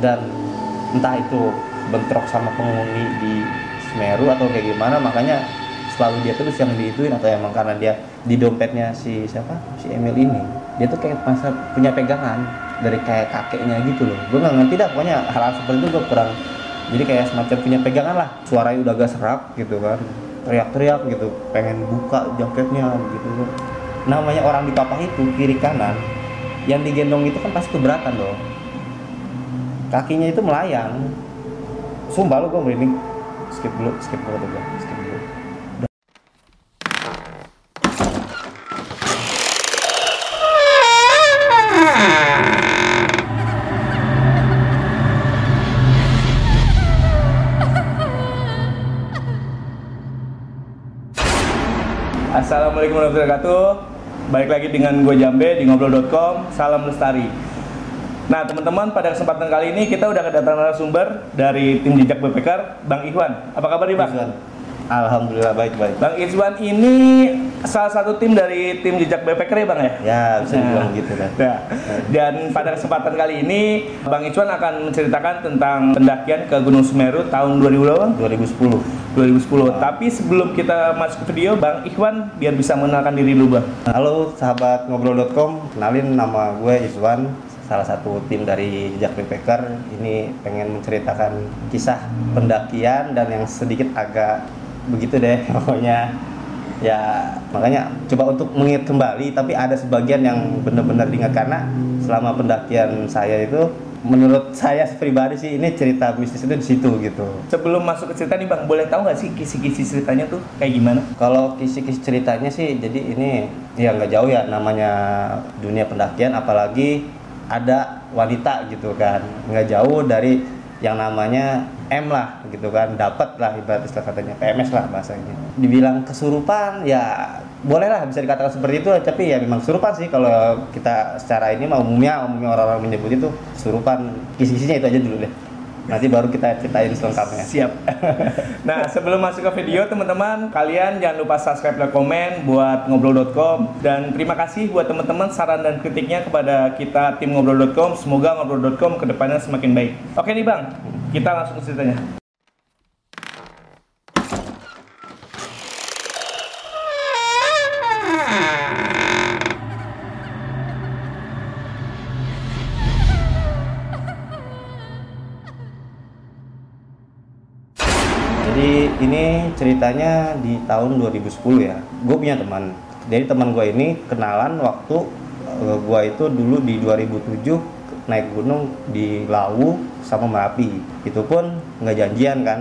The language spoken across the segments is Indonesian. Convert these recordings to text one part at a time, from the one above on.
dan entah itu bentrok sama penghuni di Semeru atau kayak gimana makanya selalu dia terus yang diituin atau emang karena dia di dompetnya si siapa? Si Emil ini dia tuh kayak masa punya pegangan dari kayak kakeknya gitu loh. Gue nggak ngerti dah pokoknya hal-hal seperti itu gue kurang jadi kayak semacam punya pegangan lah. Suaranya udah agak serak gitu kan teriak-teriak gitu pengen buka jaketnya gitu namanya orang di papa itu kiri kanan yang digendong itu kan pasti keberatan dong kakinya itu melayang. Sumpah lu gue merinding. Skip dulu skip dulu gue skip dulu. Assalamualaikum warahmatullahi wabarakatuh. Balik lagi dengan gue Jambe di ngobrol.com Salam Lestari Nah teman-teman pada kesempatan kali ini kita udah kedatangan narasumber dari tim jejak BPKR Bang Ikhwan Apa kabar nih Bang? Izwan. Alhamdulillah baik baik Bang Ikhwan ini salah satu tim dari tim jejak BPKR ya Bang ya? ya bisa dibilang Nah. gitu kan Nah, dan pada kesempatan kali ini Bang Ikhwan akan menceritakan tentang pendakian ke Gunung Semeru tahun 2000 berapa? 2010 2010 Tapi sebelum kita masuk ke video Bang Ikhwan biar bisa mengenalkan diri dulu Bang Halo sahabat ngobrol.com, kenalin nama gue Izwan, salah satu tim dari Jejak Backpacker. Ini pengen menceritakan kisah pendakian dan yang sedikit agak begitu deh pokoknya. Ya makanya coba untuk mengingat kembali, tapi ada sebagian yang benar-benar diingat karena selama pendakian saya itu menurut saya pribadi sih ini cerita bisnis itu di situ gitu. Sebelum masuk ke cerita nih Bang, boleh tahu nggak sih kisi-kisi ceritanya tuh kayak gimana? Kalau kisi-kisi ceritanya sih, jadi ini ya nggak jauh ya namanya dunia pendakian, apalagi ada wanita gitu kan, nggak jauh dari yang namanya M lah gitu kan, dapat lah ibarat istilah katanya PMS lah bahasanya. Dibilang kesurupan ya boleh lah bisa dikatakan seperti itu, tapi ya memang kesurupan sih kalau kita secara ini mau umumnya umumnya orang-orang menyebut itu kesurupan. Kisi-kisinya itu aja dulu deh. Nanti baru kita ceritain selengkapnya. Siap. nah, sebelum masuk ke video, teman-teman, kalian jangan lupa subscribe dan komen buat ngobrol.com dan terima kasih buat teman-teman saran dan kritiknya kepada kita tim ngobrol.com. Semoga ngobrol.com ke depannya semakin baik. Oke nih Bang, kita langsung ceritanya. Ceritanya di tahun 2010 ya. Gue punya teman. Jadi teman gue ini kenalan waktu eh, gue itu dulu di 2007 naik gunung di Lawu sama Merapi. Itu pun nggak janjian kan.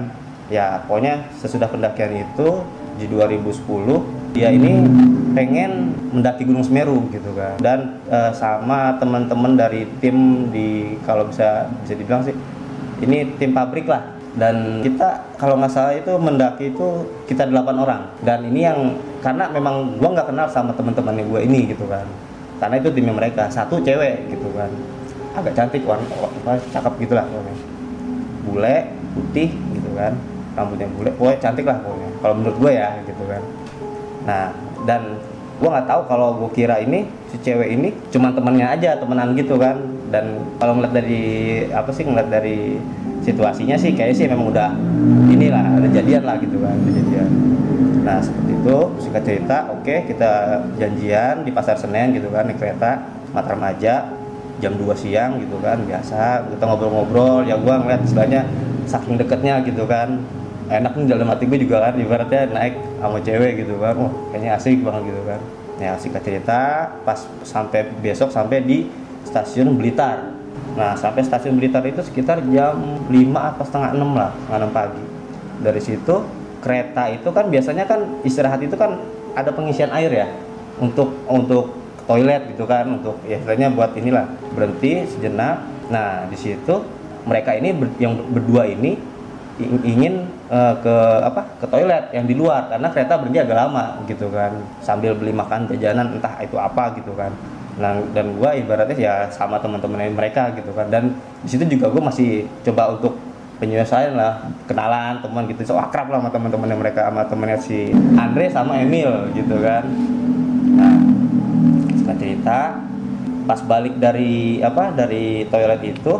Ya pokoknya sesudah pendakian itu di 2010 dia ini pengen mendaki Gunung Semeru gitu kan. Dan eh, sama teman-teman dari tim di kalau bisa bisa dibilang sih ini tim pabrik lah dan kita kalau nggak salah itu mendaki itu kita delapan orang. Dan ini yang karena memang gua nggak kenal sama teman-temannya gue ini gitu kan. Karena itu timnya mereka. Satu cewek gitu kan. Agak cantik warna cakep gitulah pokoknya. Bule putih gitu kan. Rambutnya bule pokoknya cantik lah pokoknya. Kalau menurut gue ya gitu kan. Nah dan gua nggak tahu kalau gue kira ini si cewek ini cuma temennya aja temenan gitu kan. Dan kalau ngeliat dari apa sih ngeliat dari situasinya sih kayaknya sih memang udah inilah ada jadian lah gitu kan ada jadian. Nah seperti itu singkat cerita oke kita janjian di pasar Senen gitu kan naik kereta Mataram aja jam 2 siang gitu kan biasa kita ngobrol-ngobrol ya gua ngeliat istilahnya saking deketnya gitu kan. Enak nih dalam hati gue juga kan ibaratnya naik sama cewek gitu kan wah kayaknya asik banget gitu kan. Ya singkat cerita pas sampai besok sampai di stasiun Blitar nah sampai stasiun Blitar itu sekitar jam 5 apa setengah 6 lah setengah 6 pagi. Dari situ kereta itu kan biasanya kan istirahat itu kan ada pengisian air ya untuk untuk toilet gitu kan untuk ya istilahnya buat inilah berhenti sejenak. Nah di situ mereka ini ber- yang berdua ini ing- ingin eh, ke apa ke toilet yang di luar karena kereta berhenti agak lama gitu kan sambil beli makan jajanan entah itu apa gitu kan nah dan gua ibaratnya ya sama teman-teman mereka gitu kan. Dan di situ juga gue masih coba untuk penyelesaian lah kenalan teman gitu so akrab lah sama teman-temannya mereka sama temannya si Andre sama Emil gitu kan. Nah singkat cerita pas balik dari apa dari toilet itu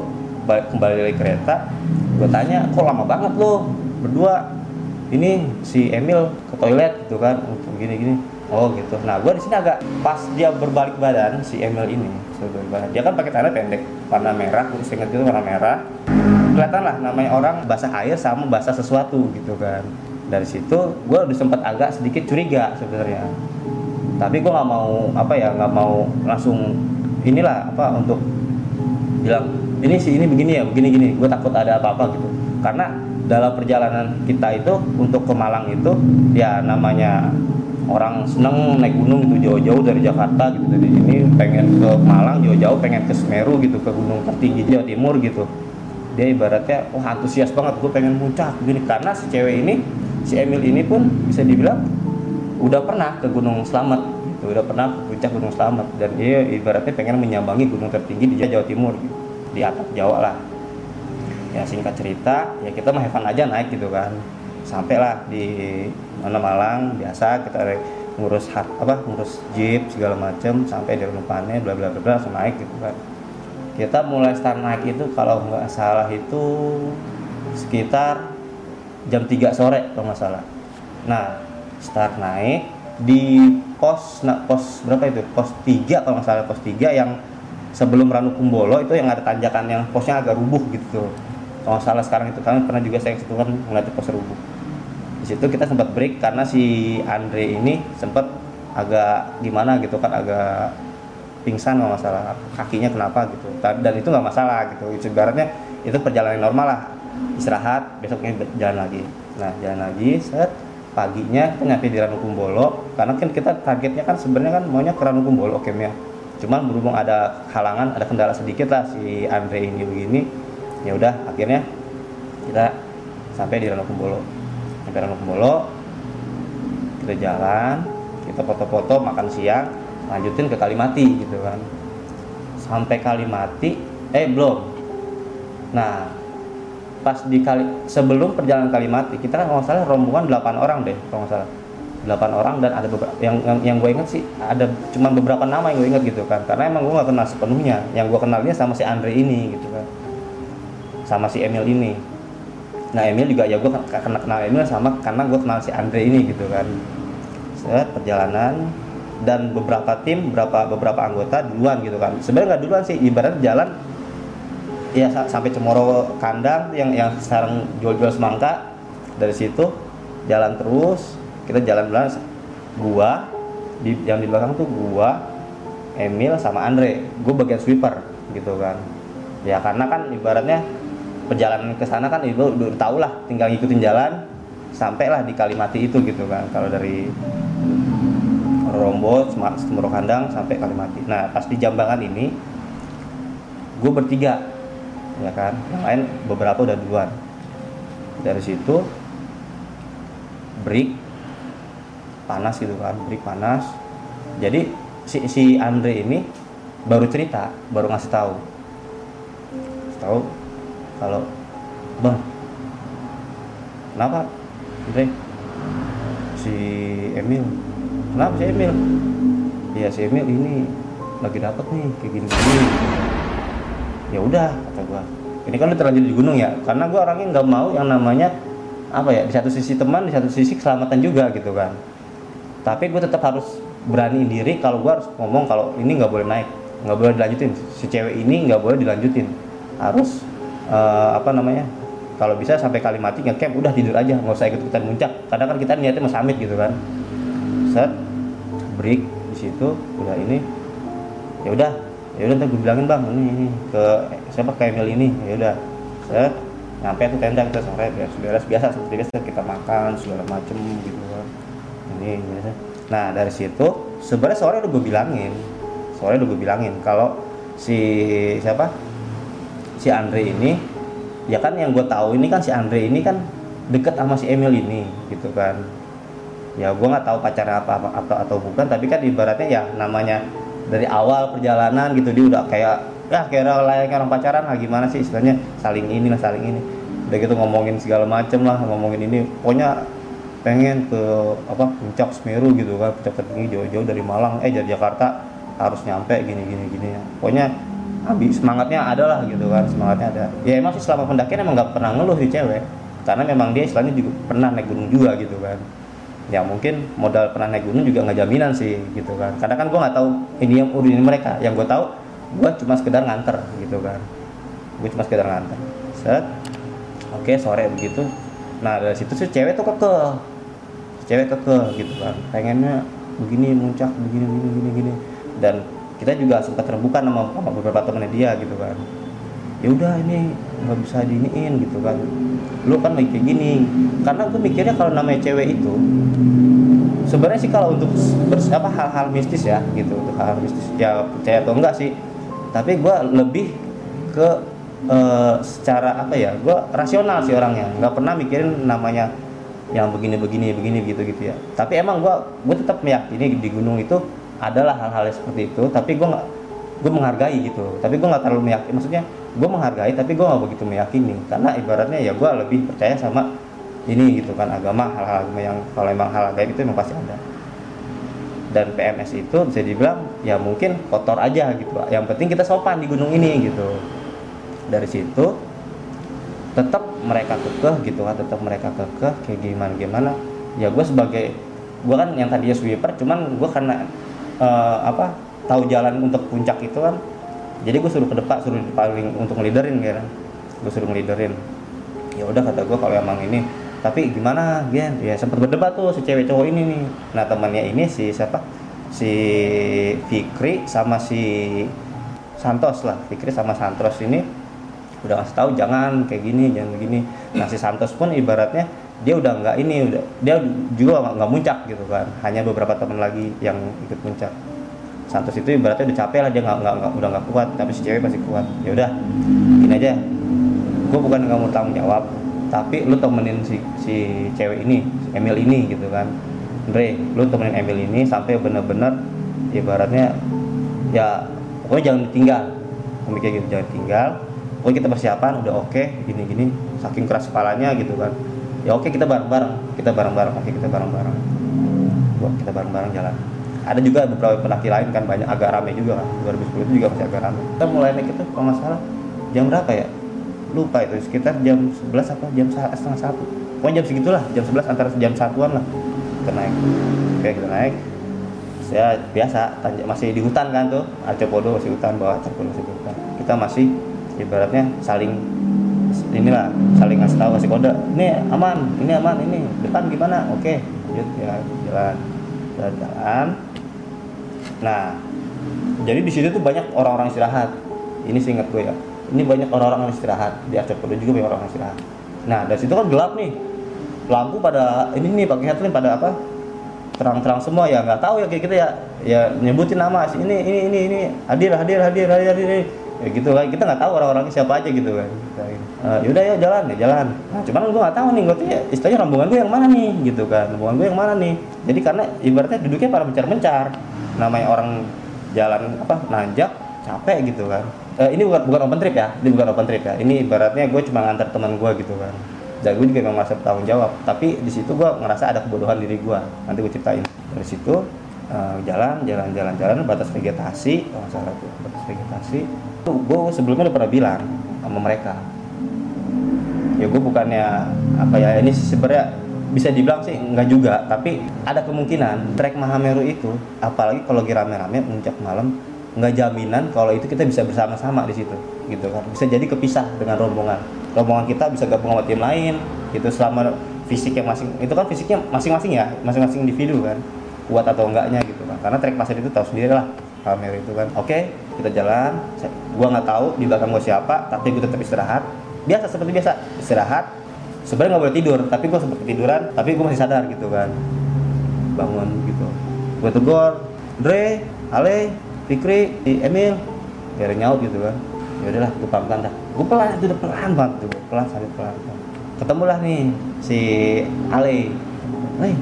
kembali, kembali dari kereta gue tanya kok lama banget lo berdua? Ini si Emil ke toilet gitu kan. Untuk gini gini oh gitu. Nah gue di sini agak pas dia berbalik badan si Emil ini. Dia kan pakai celana pendek warna merah gue ingat gitu warna merah. Kelihatan lah namanya orang basah air sama basah sesuatu gitu kan. Dari situ gue udah sempat agak sedikit curiga sebenarnya. Tapi gue nggak mau apa ya nggak mau langsung inilah apa untuk bilang ini sih ini begini ya begini gini. Gue takut ada apa-apa gitu. Karena dalam perjalanan kita itu untuk ke Malang itu ya namanya orang seneng naik gunung gitu jauh-jauh dari Jakarta gitu. Dari ini pengen ke Malang jauh-jauh pengen ke Semeru gitu ke gunung tertinggi Jawa Timur gitu. Dia ibaratnya wah antusias banget. Gue pengen muncak gini. Karena si cewek ini si Emil ini pun bisa dibilang udah pernah ke Gunung Slamet gitu. Udah pernah ke puncak Gunung Slamet dan dia ibaratnya pengen menyambangi gunung tertinggi di Jawa Timur gitu. Di atap Jawa lah. Ya singkat cerita ya kita mah Evan aja naik gitu kan. Sampailah di mana Malang biasa kita ngurus hak apa ngurus jeep segala macem sampai di Renupane bla bla bla langsung naik gitu kan kita mulai start naik itu kalau nggak salah itu sekitar jam 3 sore kalau nggak salah. Nah start naik di pos nah, pos berapa itu? Pos 3 kalau nggak salah pos 3 yang sebelum Ranu Kumbolo itu yang ada tanjakan yang posnya agak rubuh gitu. Kalau nggak salah sekarang itu kan pernah juga saya situ kan ngeliat pos rubuh situ kita sempat break karena si Andre ini sempat agak gimana gitu kan agak pingsan kalau masalah kakinya kenapa gitu. Dan itu nggak masalah gitu. Ibaratnya itu perjalanan normal lah. Istirahat besoknya jalan lagi. Nah jalan lagi set. Paginya kita nyampe di Ranukumbolo karena kan kita targetnya kan sebenarnya kan maunya ke Ranukumbolo oke ya. Cuman berhubung ada halangan ada kendala sedikit lah si Andre ini begini ya udah akhirnya kita sampai di Ranukumbolo sampai Ranukumbolo kita jalan kita foto-foto makan siang lanjutin ke Kalimati gitu kan. Sampai Kalimati eh belum. Nah pas di kali sebelum perjalanan Kalimati kita kalau salah rombongan 8 orang deh kalau nggak salah. 8 orang dan ada beberapa yang yang, yang gue inget sih ada cuma beberapa nama yang gue inget gitu kan. Karena emang gue nggak kenal sepenuhnya. Yang gue kenalnya sama si Andre ini gitu kan. Sama si Emil ini nah Emil juga ya gue kenal kenal Emil sama karena gue kenal si Andre ini gitu kan. Set perjalanan dan beberapa tim beberapa beberapa anggota duluan gitu kan. Sebenarnya nggak duluan sih ibarat jalan ya sampai Cemoro kandang yang yang sekarang jual-jual semangka. Dari situ jalan terus kita jalan jalan gua di yang di belakang tuh gua Emil sama Andre. Gua bagian sweeper gitu kan. Ya karena kan ibaratnya perjalanan ke sana kan ibu udah tau lah tinggal ngikutin jalan sampailah di Kalimati itu gitu kan. Kalau dari Rombo Cemoro Kandang sampai Kalimati. Nah pas di Jambangan ini gue bertiga ya kan? Yang lain beberapa udah duluan. Dari situ break panas gitu kan break panas. Jadi si, si Andre ini baru cerita baru ngasih tahu. Tahu kalau bang kenapa? Andre si Emil. Kenapa si Emil? Ya si Emil ini lagi dapat nih kayak gini, -gini. Ya udah kata gua. Ini kan udah terlanjur di gunung ya karena gua orangnya nggak mau yang namanya apa ya di satu sisi teman di satu sisi keselamatan juga gitu kan. Tapi gue tetap harus berani diri kalau gue harus ngomong kalau ini nggak boleh naik nggak boleh dilanjutin. Si cewek ini nggak boleh dilanjutin. Harus uh, apa namanya kalau bisa sampai kali mati ngecamp udah tidur aja nggak usah ikut ikutan muncak. Karena kan kita niatnya mau summit gitu kan. Set break di situ udah ini. Ya udah ya udah gue bilangin bang ini, ini ke siapa ke Emil ini. Ya udah set nyampe tuh tenda kita sore beres beres biasa seperti biasa kita makan segala macem gitu kan. Ini biasa. Nah dari situ sebenarnya sore udah gue bilangin. Sore udah gue bilangin kalau si siapa si Andre ini ya kan yang gue tahu ini kan si Andre ini kan deket sama si Emil ini gitu kan. Ya gue nggak tahu pacarnya apa, apa apa atau bukan tapi kan ibaratnya ya namanya dari awal perjalanan gitu dia udah kayak ya kayak layaknya orang pacaran lah gimana sih? Istilahnya saling ini lah saling ini. Udah gitu ngomongin segala macem lah ngomongin ini pokoknya pengen ke apa puncak Semeru gitu kan puncak tertinggi jauh-jauh dari Malang. Eh dari Jakarta harus nyampe gini gini gini ya. Pokoknya habis semangatnya ada lah gitu kan semangatnya ada. Ya emang sih selama pendakian emang nggak pernah ngeluh di cewek. Karena memang dia istilahnya juga pernah naik gunung juga gitu kan. Ya mungkin modal pernah naik gunung juga nggak jaminan sih gitu kan. Karena kan gue nggak tahu ini yang ini mereka. Yang gue tahu gue cuma sekedar nganter gitu kan. Gue cuma sekedar nganter. Set. Oke sore begitu. Nah dari situ sih cewek tuh keke cewek keke gitu kan. Pengennya begini muncak begini begini begini gini dan kita juga sempat terbuka sama, sama beberapa temennya dia gitu kan. Ya udah ini nggak bisa diniin gitu kan. Lu kan kayak gini karena gue mikirnya kalau namanya cewek itu sebenarnya sih kalau untuk bers, apa hal-hal mistis ya gitu untuk hal, -hal mistis ya percaya atau enggak sih. Tapi gue lebih ke uh, secara apa ya gue rasional sih orangnya. Nggak pernah mikirin namanya yang begini begini begini gitu gitu ya. Tapi emang gue gue tetap meyakini di gunung itu adalah hal-hal seperti itu tapi gue nggak gue menghargai gitu. Tapi gue nggak terlalu meyakini maksudnya gue menghargai tapi gue nggak begitu meyakini. Karena ibaratnya ya gue lebih percaya sama ini gitu kan agama hal-hal yang kalau emang hal gaib itu memang pasti ada. Dan PMS itu bisa dibilang ya mungkin kotor aja gitu. Yang penting kita sopan di gunung ini gitu. Dari situ tetap mereka kekeh gitu kan tetap mereka kekeh kayak gimana gimana ya gue sebagai gue kan yang tadinya sweeper cuman gue karena uh, apa tahu jalan untuk puncak itu kan. Jadi gue suruh ke depan suruh paling untuk ngeliderin kan. Gue suruh ngeliderin ya udah kata gue kalau emang ini. Tapi gimana Gen? Ya sempat berdebat tuh si cewek cowok ini nih. Nah temannya ini si siapa? Si Fikri sama si Santos lah. Fikri sama Santos ini udah ngasih tahu jangan kayak gini jangan begini. Nah si Santos pun ibaratnya dia udah nggak ini udah dia juga nggak muncak gitu kan. Hanya beberapa teman lagi yang ikut muncak. Santos itu ibaratnya udah capek lah dia nggak nggak udah nggak kuat tapi si cewek masih kuat. Ya udah gini aja. Gue bukan nggak mau tanggung jawab tapi lu temenin si si cewek ini si Emil ini gitu kan. Andre lu temenin Emil ini sampai bener-bener ibaratnya ya pokoknya jangan tinggal kayak gitu jangan tinggal pokoknya kita persiapan udah oke okay, gini-gini saking keras kepalanya gitu kan ya oke kita bareng-bareng. Kita bareng-bareng oke kita bareng-bareng. Buat kita bareng-bareng jalan. Ada juga beberapa pendaki lain kan banyak agak rame juga kan. 2010 itu juga masih agak rame. Kita mulai naik itu kalau nggak salah jam berapa ya? Lupa itu sekitar jam 11 apa jam setengah satu. Pokoknya jam segitulah jam 11 antara jam satuan lah. Kita naik. Oke kita naik. Saya biasa tanjak masih di hutan kan tuh. Arcopodo masih hutan bawah Arcopodo masih hutan. Kita masih ibaratnya saling inilah saling ngasih tahu kasih kode. Ini aman ini aman ini depan gimana? Oke. Lanjut ya jalan. Jalan jalan. Nah jadi di situ tuh banyak orang-orang istirahat. Ini sih ingat gue ya. Ini banyak orang-orang istirahat. Di Arcopodo juga banyak orang istirahat. Nah dari situ kan gelap nih. Lampu pada ini nih pakai headlamp pada apa? Terang-terang semua ya. Nggak tahu ya kayak kita ya. Ya nyebutin nama sih ini ini ini ini. Hadir hadir hadir hadir, hadir ya gitu kan kita nggak tahu orang-orangnya siapa aja gitu kan. Uh, yaudah ya jalan ya jalan. Nah cuman gue nggak tahu nih gue tuh ya istilahnya rombongan gue yang mana nih gitu kan. Rombongan gue yang mana nih. Jadi karena ibaratnya duduknya para mencar-mencar. Namanya orang jalan apa nanjak capek gitu kan. Uh, ini bukan bukan open trip ya ini bukan open trip ya. Ini ibaratnya gue cuma ngantar teman gue gitu kan. Dan gue juga memang merasa bertanggung jawab. Tapi di situ gue ngerasa ada kebodohan diri gue nanti gue ceritain. Dari situ uh, jalan jalan jalan jalan batas vegetasi kalau salah tuh batas vegetasi. Tuh gue sebelumnya udah pernah bilang sama mereka. Ya gue bukannya apa ya ini sebenarnya bisa dibilang sih enggak juga tapi ada kemungkinan trek Mahameru itu apalagi kalau lagi rame-rame puncak malam nggak jaminan kalau itu kita bisa bersama-sama di situ gitu kan. Bisa jadi kepisah dengan rombongan. Rombongan kita bisa gabung sama tim lain gitu selama fisik yang masing itu kan fisiknya masing-masing ya masing-masing individu kan kuat atau enggaknya gitu kan. Karena trek pasir itu tahu sendiri lah Palmer itu kan. Oke okay, kita jalan gua nggak tahu di belakang gua siapa tapi gua tetap istirahat. Biasa seperti biasa istirahat. Sebenarnya nggak boleh tidur tapi gua sempat ketiduran tapi gua masih sadar gitu kan. Bangun gitu. Gua tegur Dre Ale Fikri Emil biar nyaut gitu kan. Ya udahlah gua pamkan dah. Gua pelan itu udah pelan banget tuh pelan sampai pelan ketemulah nih si Ale. Nih,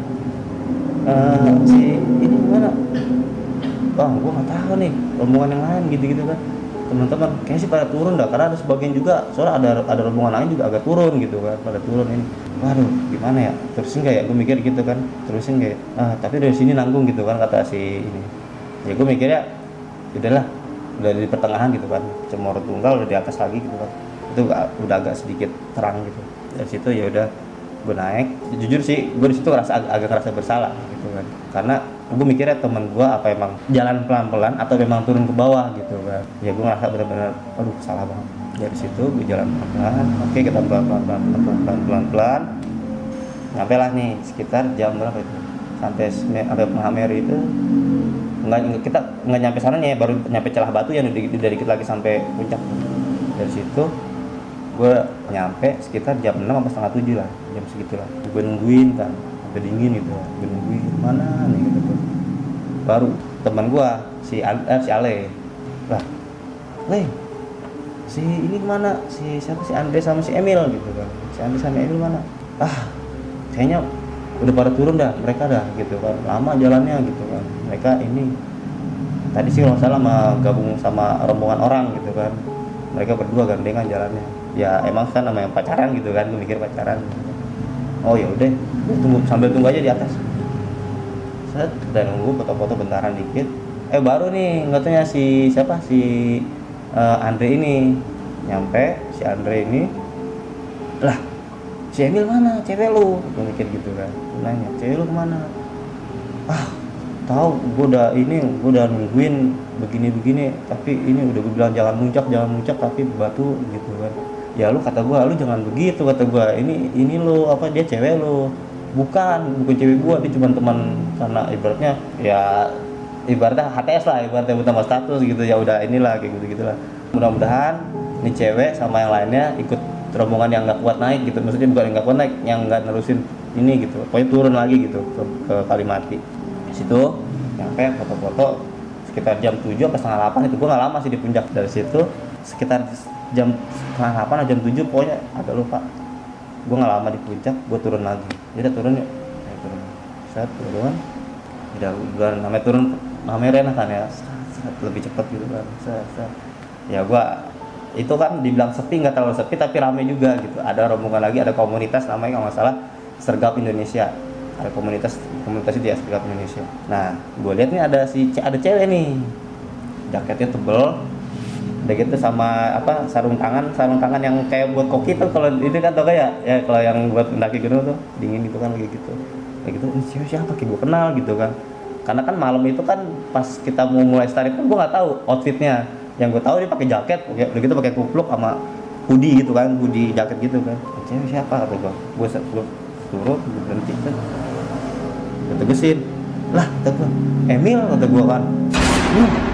uh, si ini gimana? Wah gue nggak tahu nih rombongan yang lain gitu-gitu kan. Teman-teman kayaknya sih pada turun dah karena ada sebagian juga soalnya ada ada rombongan lain juga agak turun gitu kan pada turun ini. Waduh gimana ya? Terusin kayak gue mikir gitu kan terusin kayak ah tapi dari sini nanggung gitu kan kata si ini. Ya gue mikirnya udahlah udah di pertengahan gitu kan. Cemoro tunggal udah di atas lagi gitu kan. Itu udah agak sedikit terang gitu. Dari situ ya udah gue naik jujur sih gue di situ ngerasa ag- agak ngerasa bersalah gitu kan. Karena gue mikirnya temen gue apa emang jalan pelan-pelan atau memang turun ke bawah gitu kan. Ya gue ngerasa benar-benar aduh salah banget. Dari situ gue jalan pelan-pelan oke kita pelan-pelan pelan-pelan pelan-pelan pelan lah nih sekitar jam berapa itu? Sampai sampai Mahameri itu. Nggak kita nggak nyampe sana ya baru nyampe celah batu yang udah udah dikit lagi sampai puncak. Dari situ gue nyampe sekitar jam 6 apa setengah tujuh lah jam segitulah gue nungguin kan sampai dingin gitu. Gue nungguin mana nih? Gitu tuh. Baru teman gue si Al- eh, si Ale. Lah Le si ini ke mana? Si siapa si Andre sama si Emil gitu kan. Si Andre sama Emil mana? Ah kayaknya udah pada turun dah mereka dah gitu kan. Lama jalannya gitu kan. Mereka ini tadi sih kalau salah sama gabung sama rombongan orang gitu kan. Mereka berdua gandengan jalannya. Ya emang kan namanya pacaran gitu kan gue mikir pacaran oh ya udah. Tunggu sambil tunggu aja di atas. Set dan nunggu foto-foto bentaran dikit. Eh baru nih nggak tanya si siapa? Si eh, Andre ini. Nyampe si Andre ini. Lah si Emil mana? Cewek lu? Gue mikir gitu kan. Nanya cewek lu ke mana? Ah tahu gue udah ini gue udah nungguin begini begini tapi ini udah gue bilang jangan muncak jangan muncak tapi batu gitu kan ya lu kata gue lu jangan begitu kata gue ini ini lo apa dia cewek lo bukan bukan cewek gue dia cuma teman karena ibaratnya ya ibaratnya HTS lah ibaratnya utama status gitu. Ya udah inilah kayak gitu gitulah mudah-mudahan ini cewek sama yang lainnya ikut rombongan yang nggak kuat naik gitu. Maksudnya bukan yang nggak kuat naik yang nggak nerusin ini gitu. Pokoknya turun lagi gitu ke, ke Kalimati. Situ nyampe foto-foto sekitar jam 7 apa setengah 8 itu. Gua nggak lama sih di puncak. Dari situ sekitar jam setengah 8 atau jam 7 pokoknya agak lupa. Gua nggak lama di puncak gua turun lagi. Jadi turun yuk. Saya turun. Set turun udah udah namanya turun namanya enak kan ya. Set, lebih cepat gitu kan. Set, set. ya gua itu kan dibilang sepi nggak terlalu sepi tapi rame juga gitu. Ada rombongan lagi ada komunitas namanya kalau nggak salah Sergap Indonesia. Ada komunitas komunitas itu ya Sergap Indonesia. Nah gue lihat nih ada si ada cewek nih. Jaketnya tebel udah gitu sama apa sarung tangan sarung tangan yang kayak buat koki tuh kalau ini kan tau gak ya? Ya kalau yang buat mendaki gunung tuh dingin gitu kan kayak gitu. Kayak gitu ini cewek siapa kayak gue kenal gitu kan. Karena kan malam itu kan pas kita mau mulai start itu gue nggak tahu outfitnya. Yang gue tahu dia pakai jaket ya udah gitu pakai kupluk sama hoodie gitu kan hoodie jaket gitu kan. Cewek siapa kata gue gue turun gue berhenti kan gue tegesin. Lah kata gue Emil kata gue kan. "Hmm."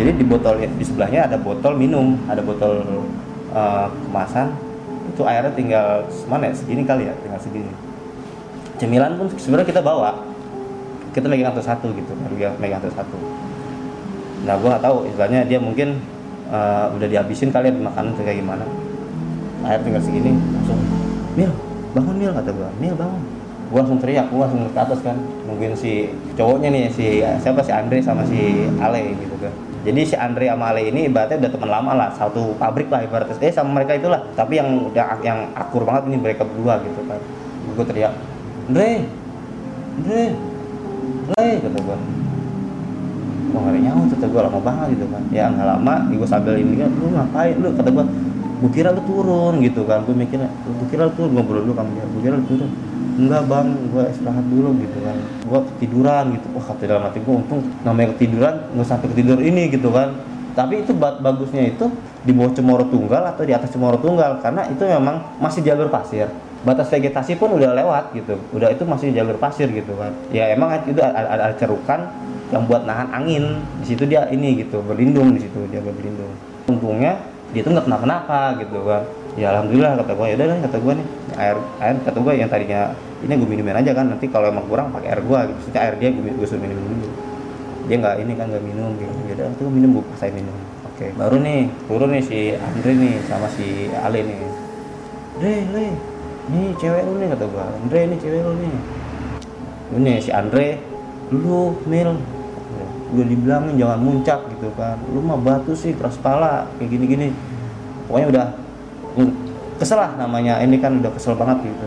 Jadi di botol di sebelahnya ada botol minum ada botol eh, kemasan. Itu airnya tinggal mana ya? Segini kali ya tinggal segini. Cemilan pun sebenarnya kita bawa. Kita megang satu-satu gitu megang megang satu-satu nah gue nggak tahu istilahnya dia mungkin eh, udah dihabisin kali ya makanan tuh kayak gimana. Air tinggal segini langsung Mil bangun Mil kata gue Mil bangun. Gue langsung teriak gue langsung ke atas kan nungguin si cowoknya nih si siapa si Andre sama si Ale gitu kan jadi si Andre sama ini ibaratnya udah teman lama lah satu pabrik lah ibaratnya. Eh sama mereka itulah. Tapi yang yang, yang akur banget ini mereka berdua gitu kan. Gue teriak Andre Andre Le kata gue Wah gak kata gue lama banget gitu kan. Ya nggak lama gue sambil ini kan Lu ngapain? Lu kata gue Gue kira lu turun gitu kan. Gue mikirnya Gue kira lu turun ngobrol dulu kamu Gue kira lu turun Enggak bang Gue istirahat dulu gitu kan. Gue ketiduran gitu. Wah kata dalam hati gue Untung namanya ketiduran Nggak sampai ketidur ini gitu kan. Tapi itu ba- bagusnya itu Di bawah Cemoro Tunggal Atau di atas Cemoro Tunggal Karena itu memang masih jalur pasir. Batas vegetasi pun udah lewat gitu. Udah itu masih jalur pasir gitu kan. Ya emang itu ada, ada, cerukan yang buat nahan angin. Di situ dia ini gitu berlindung di situ dia berlindung. Untungnya dia tuh nggak kenapa-napa gitu kan ya alhamdulillah kata gue ya udah kata gue nih. Air air kata gue yang tadinya ini gue minumin aja kan nanti kalau emang kurang pakai air gue gitu. Air dia gue, gue suruh minum dulu. Dia nggak ini kan nggak minum gitu. Ya udah tuh minum gue paksain minum. Oke baru nih turun nih si Andre nih sama si Ale nih. Le, le, nih cewek lu nih kata gua. Andre nih cewek lu nih. Ini si Andre lu Mil udah dibilangin jangan muncak gitu kan. Lu mah batu sih keras kepala kayak gini gini pokoknya udah kesel lah namanya ini kan udah kesel banget gitu.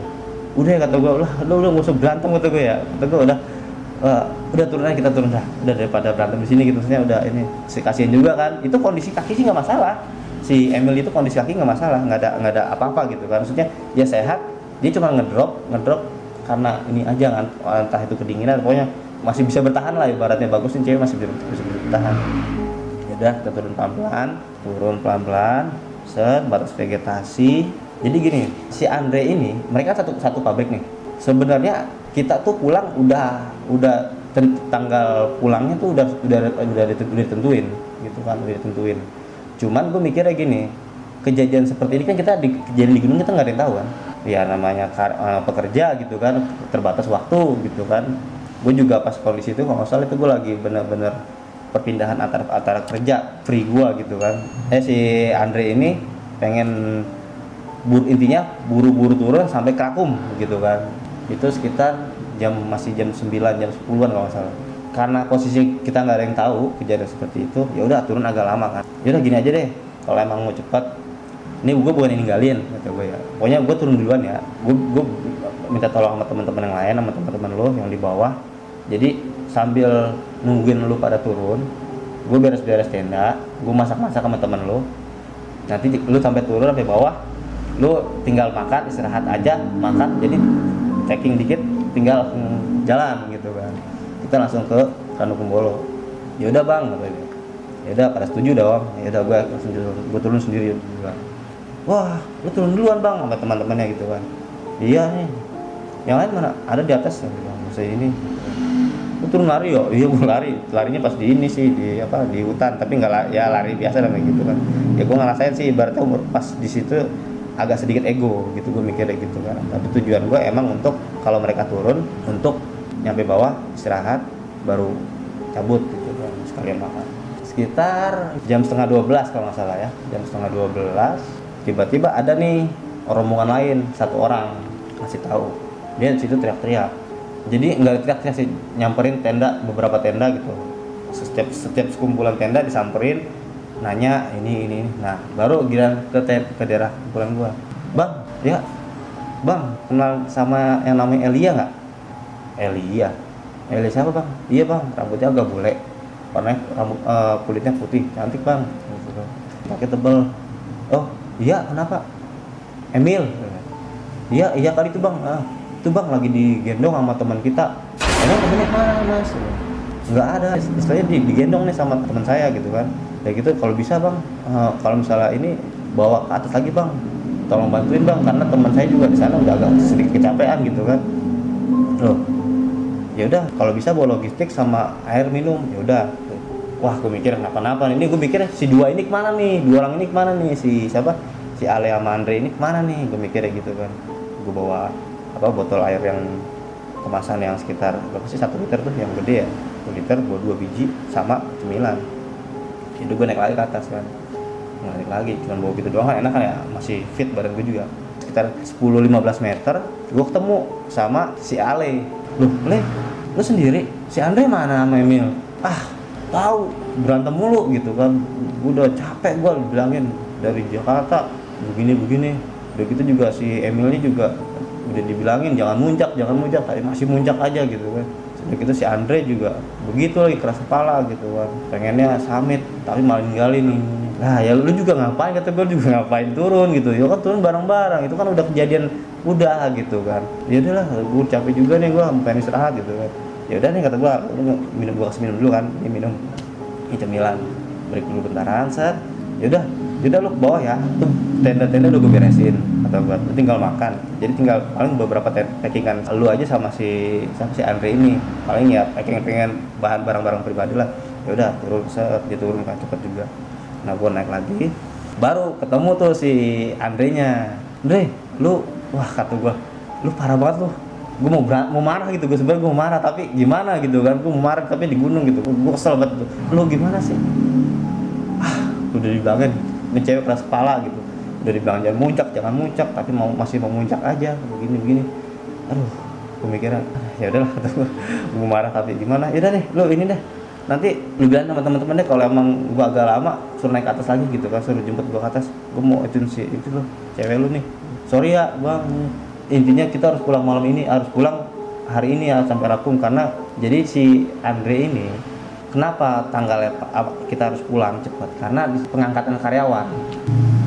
Udah kata gua lah lu lu gak usah berantem kata gua ya. Kata gua udah Wah, udah turun aja kita turun dah. Udah daripada berantem di sini gitu. Maksudnya udah ini si kasihan juga kan. Itu kondisi kaki sih nggak masalah. Si Emil itu kondisi kaki nggak masalah nggak ada nggak ada apa-apa gitu kan. Maksudnya dia sehat dia cuma ngedrop ngedrop karena ini aja kan entah itu kedinginan pokoknya masih bisa bertahan lah ibaratnya bagus nih cewek masih bisa, bisa bertahan. Ya udah kita turun pelan-pelan turun pelan-pelan set batas vegetasi. Jadi gini si Andre ini mereka satu satu pabrik nih. Sebenarnya kita tuh pulang udah udah tanggal pulangnya tuh udah udah udah, ditent- udah ditentuin gitu kan udah ditentuin. Cuman gue mikirnya gini kejadian seperti ini kan kita di kejadian di gunung kita nggak ada yang tahu kan? Ya namanya kar- eh, pekerja gitu kan terbatas waktu gitu kan. Gue juga pas kondisi itu kalau salah itu gue lagi bener-bener perpindahan antara antara kerja free gue gitu kan. Eh si Andre ini pengen buru intinya buru-buru turun sampai Krakum gitu kan. Itu sekitar jam masih jam 9 jam 10-an kalau nggak salah. Karena posisi kita nggak ada yang tahu kejadian seperti itu ya udah turun agak lama kan. Ya udah gini aja deh kalau emang mau cepat ini gue bukan ninggalin kata gue ya. Pokoknya gue turun duluan ya. Gue gue minta tolong sama teman-teman yang lain sama teman-teman lo yang di bawah. Jadi sambil nungguin lu pada turun gue beres-beres tenda gue masak-masak sama temen lo nanti lu sampai turun sampai bawah lu tinggal makan istirahat aja makan jadi checking dikit tinggal jalan gitu kan. Kita langsung ke Ranu Kumbolo ya udah bang ya udah pada setuju dong. Ya udah gue langsung gue turun sendiri juga wah lu turun duluan bang sama teman-temannya gitu kan. Iya nih. Yang lain mana? Ada di atas saya ini. lu turun lari yo. Iya gue lari. Larinya pas di ini sih di apa di hutan. Tapi nggak ya lari biasa namanya gitu kan. Ya gue ngerasain sih ibaratnya umur pas di situ agak sedikit ego gitu gue mikirnya gitu kan. Tapi tujuan gue emang untuk kalau mereka turun untuk nyampe bawah istirahat baru cabut gitu kan sekalian makan. Sekitar jam setengah 12 kalau nggak salah ya. Jam setengah 12 tiba-tiba ada nih rombongan lain satu orang kasih tahu. Dia di situ teriak-teriak jadi nggak teriak-teriak sih nyamperin tenda beberapa tenda gitu. Setiap setiap sekumpulan tenda disamperin nanya ini ini nah baru giliran ke te- ke daerah kumpulan gua. Bang ya bang kenal sama yang namanya Elia nggak? Elia. Elia siapa bang? Iya bang rambutnya agak bule. Warnanya rambut eh, kulitnya putih. Cantik bang. Pakai tebel. Oh iya kenapa? Emil. Iya iya kali itu bang. Ah, itu bang lagi digendong sama teman kita. Emang temennya mana mas? Nggak ada. Istilahnya di, digendong nih sama teman saya gitu kan. Ya gitu kalau bisa bang. Eh, kalau misalnya ini bawa ke atas lagi bang. Tolong bantuin bang karena teman saya juga di sana udah agak sedikit kecapean gitu kan. Loh ya udah. Kalau bisa bawa logistik sama air minum ya udah. Wah gue mikir kenapa-napa ini gue mikir si dua ini ke mana nih? Dua orang ini ke mana nih? Si siapa? Si Ale sama Andre ini ke mana nih? Gue mikirnya gitu kan. Gue bawa apa botol air yang kemasan yang sekitar berapa sih satu liter tuh yang gede ya? Satu liter buat dua biji sama cemilan. Itu gue naik lagi ke atas kan. Naik lagi cuma bawa gitu doang kan enak kan ya? Masih fit badan gue juga. Sekitar 10-15 meter gue ketemu sama si Ale. Loh Le lu sendiri? Si Andre mana sama Emil? Ah tahu berantem mulu gitu kan. Gue udah capek gue bilangin dari Jakarta begini begini. Udah gitu juga si Emilnya juga udah dibilangin jangan muncak jangan muncak tapi masih muncak aja gitu kan. Udah gitu si Andre juga begitu lagi keras kepala gitu kan. Pengennya summit tapi malah ninggalin nih. Nah ya lu juga ngapain? Kata gue juga ngapain turun? gitu. Ya kan turun bareng-bareng itu kan udah kejadian udah gitu kan. Ya udahlah gue capek juga nih gue pengen istirahat gitu kan. Ya udah nih kata gue lu minum gue kasih minum dulu kan. Ini minum ini cemilan break dulu bentaran set. Ya udah ya udah lu ke bawah ya tenda-tenda udah gue beresin lu tinggal makan. Jadi tinggal paling beberapa packingan lu aja sama si sama si Andre ini. Paling ya packing pengen bahan barang-barang pribadi lah. Ya udah turun set dia turun kan cepet juga. Nah gue naik lagi. Baru ketemu tuh si Andre nya Andre lu wah kata gue lu parah banget lu. Gue mau berat, mau marah gitu gue sebenarnya gue mau marah tapi gimana gitu kan? Gue mau marah tapi di gunung gitu. Gue kesel banget tuh. lu gimana sih? Ah udah dibilangin. Ini cewek keras kepala gitu udah dibilang jangan muncak jangan muncak tapi mau masih mau muncak aja. Begini begini. Aduh gue mikirnya "Ah, ya udahlah gue marah tapi gimana? Ya nih lu ini deh. Nanti lu bilang sama teman-teman deh kalau emang gua agak lama suruh naik ke atas lagi gitu kan suruh jemput gua ke atas. Gua mau itu si itu loh cewek lu nih. Sorry ya bang intinya kita harus pulang malam ini harus pulang hari ini ya sampai rakum karena jadi si Andre ini kenapa tanggalnya kita harus pulang cepat? Karena di pengangkatan karyawan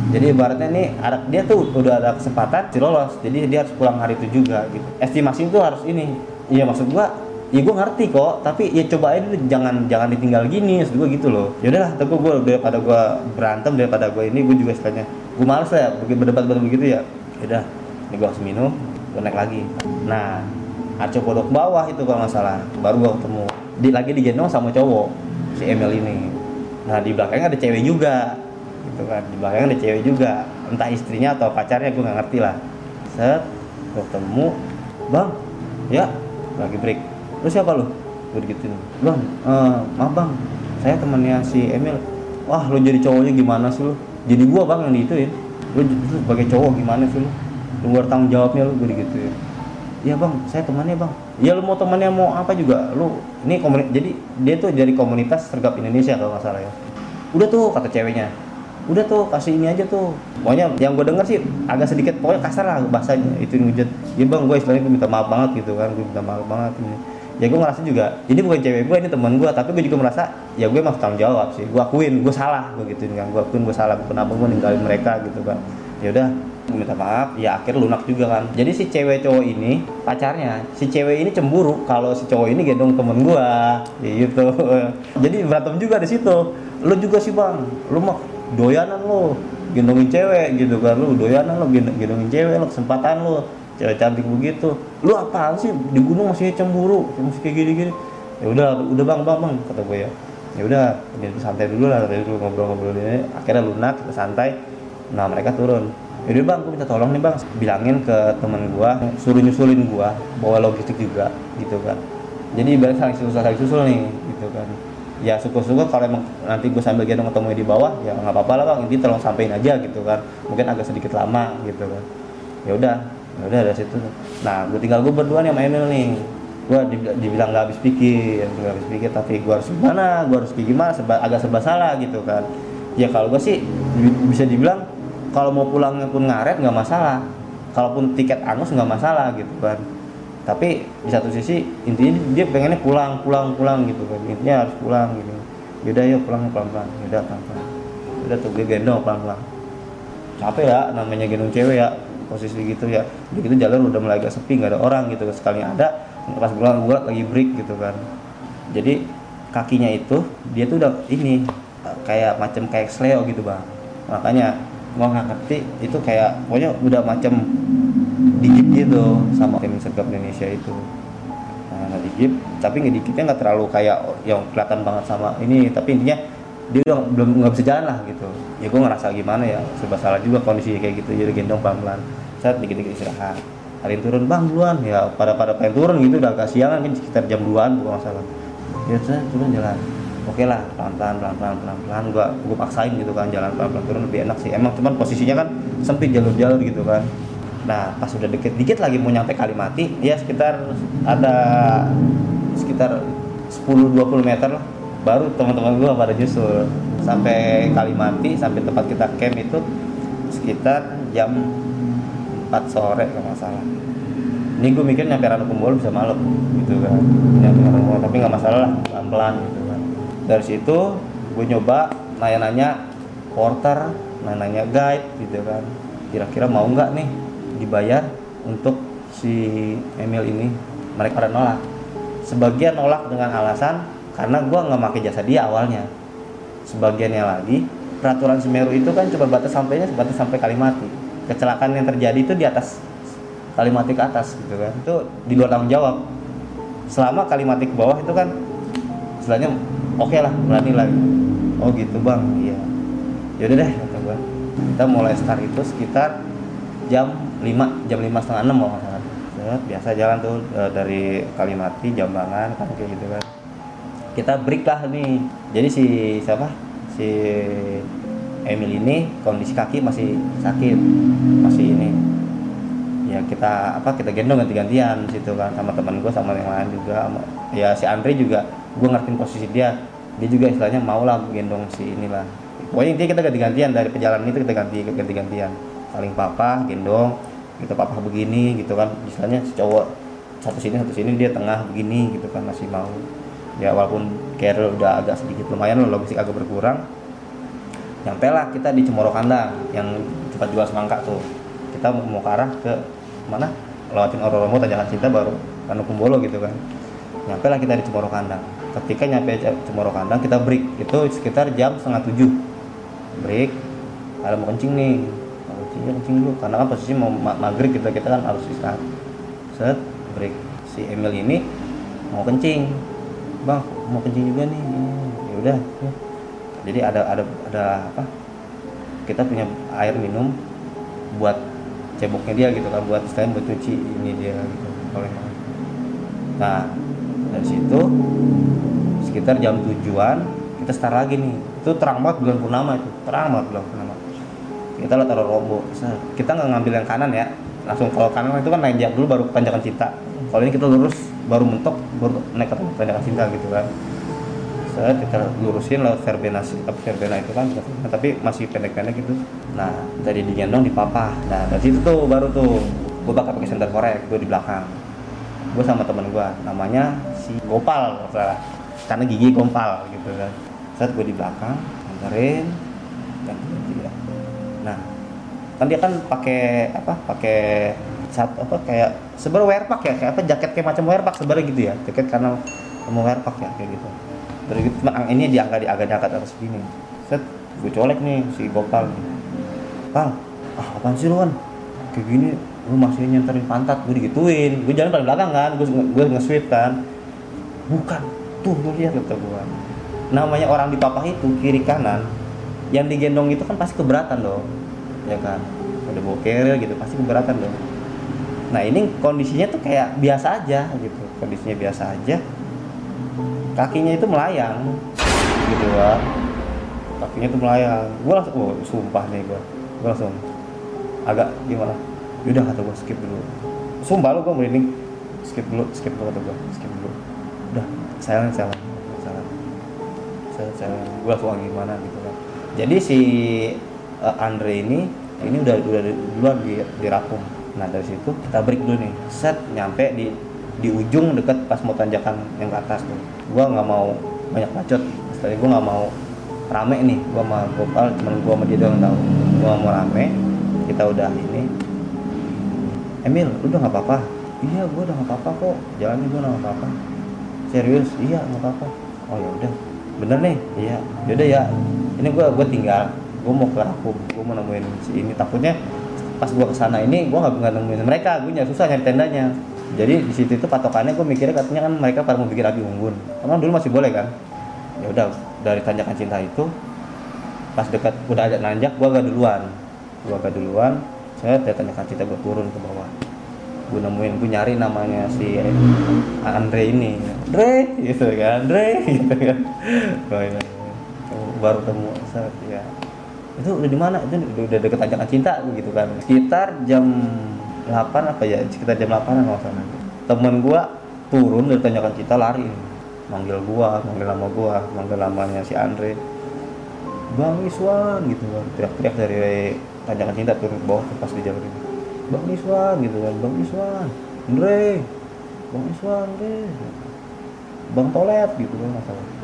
jadi ibaratnya nih dia tuh udah ada kesempatan si lolos. Jadi dia harus pulang hari itu juga gitu. Estimasi itu harus ini. Iya maksud gua ya gua ngerti kok. Tapi ya cobain dulu, jangan jangan ditinggal gini maksud gua gitu loh. Ya udahlah tapi gua daripada gua berantem daripada gua ini gua juga istilahnya gua males ya begitu berdebat berdebat begitu ya. Udah ini gua harus minum gua naik lagi. Nah Arco podok bawah itu kalau nggak salah. Baru gua ketemu. Di lagi digendong sama cowok si Emil ini. Nah di belakangnya ada cewek juga gitu kan. Di belakangnya ada cewek juga. Entah istrinya atau pacarnya gue nggak ngerti lah. Set gue ketemu bang ya lagi break. Lu siapa lu? Gue gituin bang eh, maaf bang saya temannya si Emil. Wah lu jadi cowoknya gimana sih lu? Jadi gua bang yang diituin lu, lu sebagai cowok gimana sih lu? Lu tanggung jawabnya lu gue digituin. Iya bang, saya temannya bang. Iya lu mau temannya mau apa juga, lu ini komunitas. Jadi dia tuh dari komunitas sergap Indonesia kalau nggak salah ya. Udah tuh kata ceweknya, udah tuh kasih ini aja tuh. Pokoknya yang gue denger sih agak sedikit pokoknya kasar lah bahasanya itu ngujat. Ya bang, gue istilahnya gue minta maaf banget gitu kan, gue minta maaf banget ini. Ya gue ngerasa juga, ini bukan cewek gue, ini teman gue, tapi gue juga merasa ya gue masih tanggung jawab sih. Gue akuin, gue salah, gue gituin kan, gue akuin gue salah, kenapa gue ninggalin mereka gitu kan. Ya udah, gue minta maaf ya akhirnya lunak juga kan jadi si cewek cowok ini pacarnya si cewek ini cemburu kalau si cowok ini gendong temen gua ya gitu jadi berantem juga di situ lu juga sih bang lu mah doyanan lu gendongin cewek gitu kan lu doyanan gendong- gendongin cewek lu kesempatan lu cewek cantik begitu. Lu apaan sih? Di gunung masih cemburu masih kayak gini-gini. Ya udah udah bang bang bang kata gue ya. Ya udah jadi santai dulu lah santai dulu ngobrol-ngobrol ini. Akhirnya lunak kita santai. Nah mereka turun. Yaudah bang, gue minta tolong nih bang, bilangin ke temen gue, suruh nyusulin gue, bawa logistik juga, gitu kan. Jadi ibarat saling susul saling susul nih, gitu kan. Ya syukur-syukur kalau emang nanti gue sambil gendong ketemu di bawah, ya nggak apa-apa lah bang, intinya tolong sampein aja gitu kan. Mungkin agak sedikit lama gitu kan. Ya udah, ya udah dari situ. Nah, gue tinggal gue berdua nih sama Emil nih. Gue dibilang nggak habis pikir, nggak habis pikir, tapi gue harus gimana, gue harus kayak gimana, serba, agak serba salah gitu kan. Ya kalau gue sih bi- bisa dibilang kalau mau pulangnya pun ngaret nggak masalah kalaupun tiket angus nggak masalah gitu kan tapi di satu sisi intinya dia pengennya pulang pulang pulang gitu kan. Intinya harus pulang gitu. Yaudah yuk pulang pelan pelan yaudah pelan pelan udah tuh gue gendong pelan pelan capek ya namanya gendong cewek ya posisi gitu ya. Begitu jalur udah mulai agak sepi nggak ada orang gitu. Sekali ada pas bulan bulan lagi break gitu kan. Jadi kakinya itu dia tuh udah ini kayak macam kayak sleo gitu bang. Makanya gua nggak ngerti itu kayak pokoknya udah macam digit gitu sama tim sergap Indonesia itu. Nah digit tapi ngedikitnya nggak terlalu kayak yang kelihatan banget sama ini tapi intinya dia udah belum nggak bisa jalan lah gitu. Ya gue ngerasa gimana ya serba salah juga kondisi kayak gitu jadi gendong pelan pelan saat dikit dikit istirahat. Hari ini turun bang duluan. Ya pada pada pengen turun gitu udah agak kan sekitar jam 2an bukan masalah ya saya turun jalan. Oke lah pelan pelan pelan pelan pelan pelan gua gua paksain gitu kan jalan pelan pelan turun lebih enak sih. Emang cuman posisinya kan sempit jalur jalur gitu kan nah pas udah dikit dikit lagi mau nyampe Kalimati ya sekitar ada sekitar 10-20 meter lah. Baru teman-teman gua pada nyusul. Sampai Kalimati sampai tempat kita camp itu sekitar jam 4 sore kalau nggak salah. Ini gue mikir nyampe Ranukumbolo bisa malam gitu kan. Nyampe Ranukumbolo tapi nggak masalah lah pelan-pelan gitu kan. Dari situ gue nyoba nanya-nanya porter nanya-nanya guide gitu kan. Kira-kira mau nggak nih dibayar untuk si Emil ini. Mereka pada nolak. Sebagian nolak dengan alasan karena gue nggak pakai jasa dia awalnya. Sebagiannya lagi peraturan Semeru itu kan cuma batas sampainya sebatas sampai Kalimati. Kecelakaan yang terjadi itu di atas Kalimati ke atas gitu kan. Itu di luar tanggung jawab. Selama Kalimati ke bawah itu kan istilahnya oke lah berani lah. Oh gitu bang. Iya. Yaudah deh kata gua. Kita mulai start itu sekitar jam 5 jam lima setengah enam mau biasa jalan tuh e, dari Kalimati Jambangan kan kayak gitu kan. Kita break lah nih. Jadi si siapa? Si Emil ini kondisi kaki masih sakit masih ini. Ya kita apa kita gendong ganti-gantian situ kan sama teman gue sama yang lain juga ya si Andre juga gue ngertiin posisi dia. Dia juga istilahnya mau lah gendong si inilah pokoknya intinya kita ganti-gantian dari perjalanan itu kita ganti ganti-gantian. Saling papa gendong gitu papa begini gitu kan. Istilahnya si cowok satu sini satu sini dia tengah begini gitu kan masih mau. Ya walaupun carrier udah agak sedikit lumayan logistik agak berkurang. Nyampe lah kita di Cemoro Kandang yang tempat jual semangka tuh. Kita mau ke arah ke mana? Lewatin Ororomo Tanjakan Cinta baru Kumbolo gitu kan. Nyampe lah kita di Cemoro Kandang. Ketika nyampe Cemoro Kandang kita break. Itu sekitar jam setengah tujuh. Break. Ada mau kencing nih mau kencing ya dulu. Karena kan posisi mau ma maghrib kita kita kan harus istirahat. Set break. Si Emil ini mau kencing. Bang mau kencing juga nih. Ya udah jadi ada ada ada apa? Kita punya air minum buat ceboknya dia gitu kan buat istilahnya buat cuci ini dia gitu kalau nah dari situ sekitar jam tujuan kita start lagi nih. Itu terang banget bulan purnama itu. Terang banget bulan kita lihat taruh rombo kita nggak ngambil yang kanan ya. Langsung kalau kanan itu kan naik dulu baru tanjakan cinta. Kalau ini kita lurus baru mentok baru naik ke tanjakan cinta gitu kan. Saya kita lurusin lewat verbena verbena itu kan. Tapi masih pendek-pendek gitu. Nah dari digendong di papa nah dari situ tuh baru tuh gue bakal pakai center korek gue di belakang. Gue sama temen gue namanya si Gopal karena gigi gompal gitu kan. Saat gue di belakang anterin dan ya. Nah kan dia kan pakai apa pakai satu apa kayak sebenarnya wearpack ya kayak apa jaket kayak macam wearpack sebenarnya gitu ya jaket karena mau wearpack ya kayak gitu. Dari gitu ini diangkat di agak diangkat atas begini set gue colek nih si gopal nih. Pal ah apaan sih lu kan kayak gini lu masih nyenterin pantat gue digituin. Gue jalan paling belakang kan gue gue nge-sweep kan. Bukan tuh lu lihat kata gue namanya orang di papah itu kiri kanan yang digendong itu kan pasti keberatan dong ya kan? Udah bawa gitu pasti keberatan dong. Nah ini kondisinya tuh kayak biasa aja gitu kondisinya biasa aja. Kakinya itu melayang gitu kan kakinya itu melayang. Gue langsung oh sumpah nih gue gue langsung agak gimana? Udah kata gue skip dulu. Sumpah lo gue merinding. Skip dulu skip dulu kata gue skip dulu. Udah sayang sayang sayang sayang sayang gue langsung gimana? gitu kan jadi si uh, Andre ini ini udah udah duluan di dirapung nah dari situ kita break dulu nih. Set nyampe di di ujung dekat pas mau tanjakan yang ke atas tuh. Gua nggak mau banyak bacot. Setelah gua nggak mau rame nih. Gua sama Gopal temen gua sama dia doang tahu. Gua mau rame kita udah ini. Emil udah nggak apa-apa? Iya gua udah nggak apa-apa kok. Jalannya gua nggak apa-apa. Serius? Iya nggak apa-apa. Oh ya udah. Bener nih? Iya. Yaudah ya ini gua gua tinggal gua mau ke aku gua mau nemuin si ini. Takutnya pas gua ke sana ini gua nggak nemuin mereka. Gua nyari susah nyari tendanya. Jadi di situ itu patokannya gue mikirnya katanya kan mereka pada mau bikin api unggun. Karena dulu masih boleh kan? Ya udah dari tanjakan cinta itu pas dekat udah ada nanjak gue agak duluan. Gue agak duluan saya dari tanjakan cinta gue turun ke bawah. Gue nemuin gue nyari namanya si Andre ini. Andre gitu kan? Andre gitu kan baru temu saat ya. Itu udah di mana? Itu udah deket tanjakan cinta gitu kan. Sekitar jam 8 apa ya sekitar jam 8 an sana temen gua turun dari tanjakan kita lari. Manggil gua manggil nama gua manggil namanya si Andre. Bang Iswan gitu kan. Teriak-teriak dari tanjakan cinta turun ke bawah pas di jalan ini. Bang Iswan gitu kan. Bang Iswan Andre. Bang Iswan Andre. Bang Tolet gitu kan masalah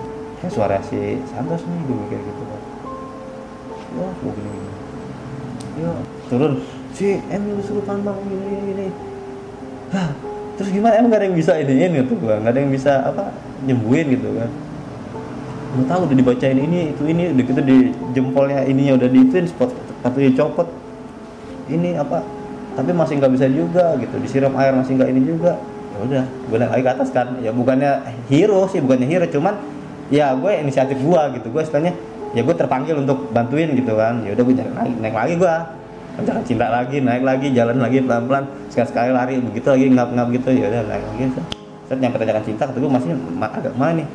ya suara si Santos nih gue mikir gitu kan wah gue gini, gini. Ya turun. Si em suruh bang gini gini gini terus gimana? Emang gak ada yang bisa ini ini tuh gua nggak ada yang bisa apa nyembuhin gitu kan. Lu tahu udah dibacain ini itu ini udah gitu di jempolnya ininya udah diituin spot tapi dicopot ini apa tapi masih nggak bisa juga gitu. Disiram air masih nggak ini juga. Ya udah gue naik lagi ke atas kan. Ya bukannya hero sih bukannya hero. Cuman ya gue inisiatif gue gitu. Gue istilahnya ya gue terpanggil untuk bantuin gitu kan. Ya udah gue naik, naik lagi gue jangan cinta lagi naik lagi jalan lagi pelan pelan sekali sekali lari begitu lagi ngap ngap gitu. Ya udah naik lagi. Saya nyampe tanjakan cinta kata gue masih agak mana nih?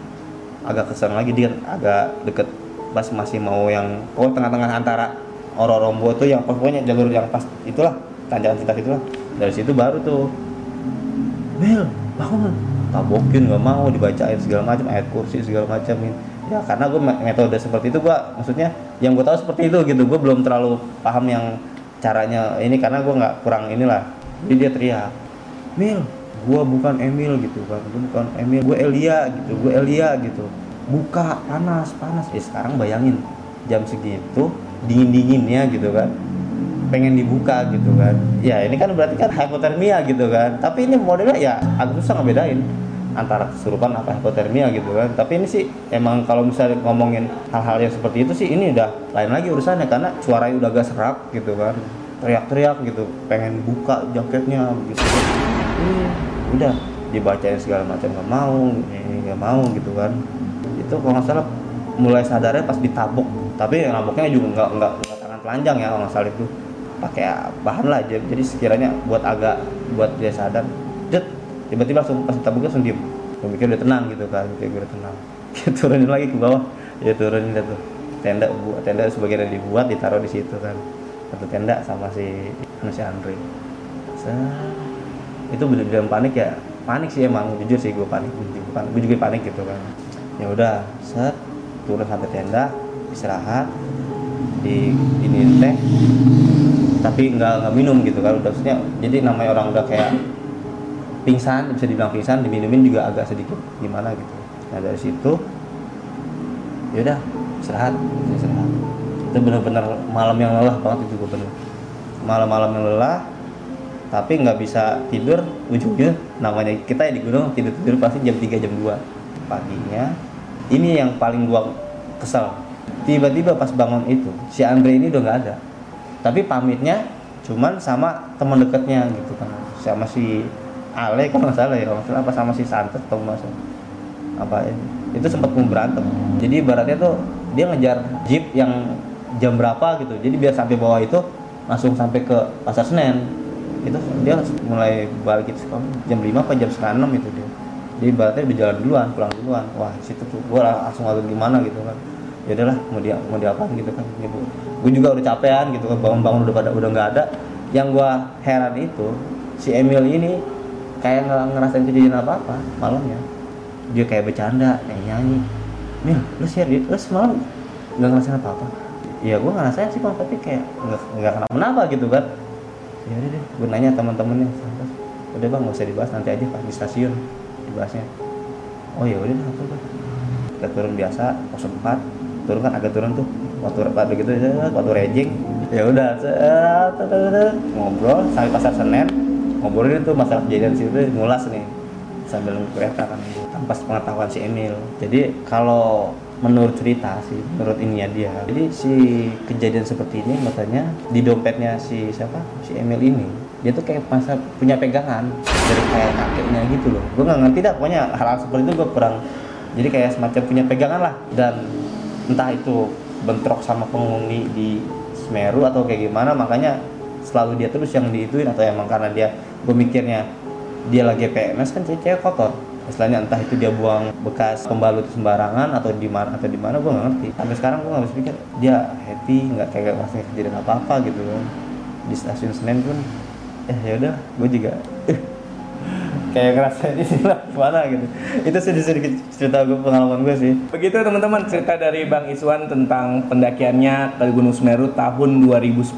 Agak kesan lagi dia agak deket. Pas masih mau yang oh tengah-tengah antara Ororombo tuh yang pokoknya jalur yang pas itulah tanjakan cinta itulah. Dari situ baru tuh. Bel bangun tabokin nggak mau dibacain segala macam ayat kursi segala macam ya karena gue metode seperti itu gue maksudnya yang gue tahu seperti itu gitu. Gue belum terlalu paham yang caranya ini karena gue nggak kurang inilah. Jadi dia teriak Mil gua bukan Emil gitu kan. Gua bukan Emil gua Elia gitu. Gua Elia gitu. Buka panas panas. Eh sekarang bayangin jam segitu dingin dinginnya gitu kan pengen dibuka gitu kan. Ya ini kan berarti kan hipotermia gitu kan. Tapi ini modelnya ya agak susah ngebedain antara kesurupan apa hipotermia gitu kan. Tapi ini sih emang kalau misalnya ngomongin hal-hal yang seperti itu sih ini udah lain lagi urusannya. Karena suaranya udah agak serak gitu kan. Teriak-teriak gitu pengen buka jaketnya gitu. Ini udah dibacain segala macam nggak mau nggak mau gitu kan. Itu kalau nggak salah mulai sadarnya pas ditabok. Tapi yang naboknya juga nggak nggak tangan telanjang ya kalau nggak salah itu pakai bahan lah. Jadi sekiranya buat agak buat dia sadar jet tiba-tiba langsung pas taboknya langsung diem. Gue udah tenang gitu kan gue udah tenang. Turunin lagi ke bawah. Ya turunin dah tuh. Tenda buat tenda sebagian yang dibuat ditaruh di situ kan. Satu tenda sama si si Andre. Itu bener-bener panik ya. Panik sih emang jujur sih gue panik. Gue panik gue juga panik gitu kan. Ya udah set. Turun sampai tenda istirahat. Di ini teh tapi nggak nggak minum gitu kan. Udah maksudnya jadi namanya orang udah kayak pingsan bisa dibilang pingsan diminumin juga agak sedikit. Gimana gitu. Nah dari situ ya udah istirahat istirahat. Itu bener-bener malam yang lelah banget itu gue bener malam-malam yang lelah tapi nggak bisa tidur ujungnya namanya kita ya di gunung tidur tidur pasti jam 3 jam 2 paginya. Ini yang paling gua kesel. Tiba-tiba pas bangun itu si Andre ini udah nggak ada tapi pamitnya cuman sama teman dekatnya gitu kan. Sama si Ale kalau nggak salah ya salah apa sama si Santet atau mas. Apa ya? Itu sempat berantem. Jadi ibaratnya tuh dia ngejar jeep yang jam berapa gitu. Jadi biar sampai bawah itu langsung sampai ke pasar Senen. Itu dia mulai balik itu jam 5 apa jam setengah 6 itu dia. Jadi ibaratnya udah jalan duluan pulang duluan. Wah situ tuh gue langsung agak gimana gitu kan. Ya udahlah mau dia mau diapain gitu kan. Ya, gue juga udah capean gitu bangun-bangun udah pada udah nggak ada. Yang gue heran itu si Emil ini kayak nggak ngerasain kejadian apa apa malamnya. Dia kayak bercanda kayak nyanyi. Mil lu share lu semalam nggak ngerasain apa apa ya gue ngerasain sih tapi kayak nggak nggak kenapa kenapa gitu kan ya deh gue nanya teman-temannya udah bang nggak usah dibahas nanti aja pas di stasiun dibahasnya. Oh ya udah tuh kita turun biasa pos 4 turun kan agak turun tuh waktu waktu gitu waktu rejing ya udah ngobrol sampai pasar Senen. Ngobrolin tuh masalah kejadian situ ngulas nih. Sambil kereta kan tanpa pengetahuan si Emil. Jadi kalau menurut cerita sih menurut ininya dia. Jadi si kejadian seperti ini katanya di dompetnya si siapa? Si Emil ini dia tuh kayak masa punya pegangan dari kayak kakeknya gitu loh. Gue nggak ngerti dah pokoknya hal-hal seperti itu gue kurang jadi kayak semacam punya pegangan lah. Dan entah itu bentrok sama penghuni di Semeru atau kayak gimana makanya selalu dia terus yang diituin atau emang karena dia gue mikirnya dia lagi PMS kan cewek kotor. Istilahnya entah itu dia buang bekas pembalut sembarangan atau di mana atau di mana gue nggak ngerti. Sampai sekarang gue nggak bisa pikir dia happy nggak kayak ngerasa kejadian apa apa gitu kan. Di stasiun Senen pun eh ya udah gue juga kayak ngerasa ini lah mana gitu itu sedikit sedikit cerita gue pengalaman gue sih begitu teman-teman cerita dari Bang Iswan tentang pendakiannya ke Gunung Semeru tahun 2010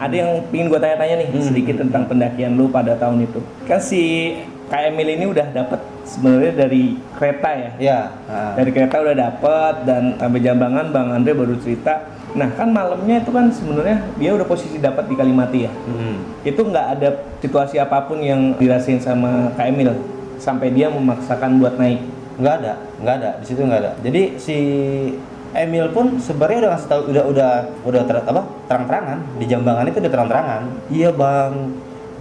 ada yang pingin gue tanya-tanya nih hmm. sedikit tentang pendakian lu pada tahun itu kan si Kak Emil ini udah dapet sebenarnya dari kereta ya. Iya. Dari kereta udah dapet dan sampai Jambangan Bang Andre baru cerita. Nah kan malamnya itu kan sebenarnya dia udah posisi dapat di Kalimati ya. Hmm. Itu nggak ada situasi apa pun yang dirasain sama Kak Emil sampai dia memaksakan buat naik. Nggak ada, nggak ada di situ nggak ada. Jadi si Emil pun sebenarnya udah ngasih tahu udah udah udah ter, apa terang-terangan di Jambangan itu udah terang-terangan. Iya bang,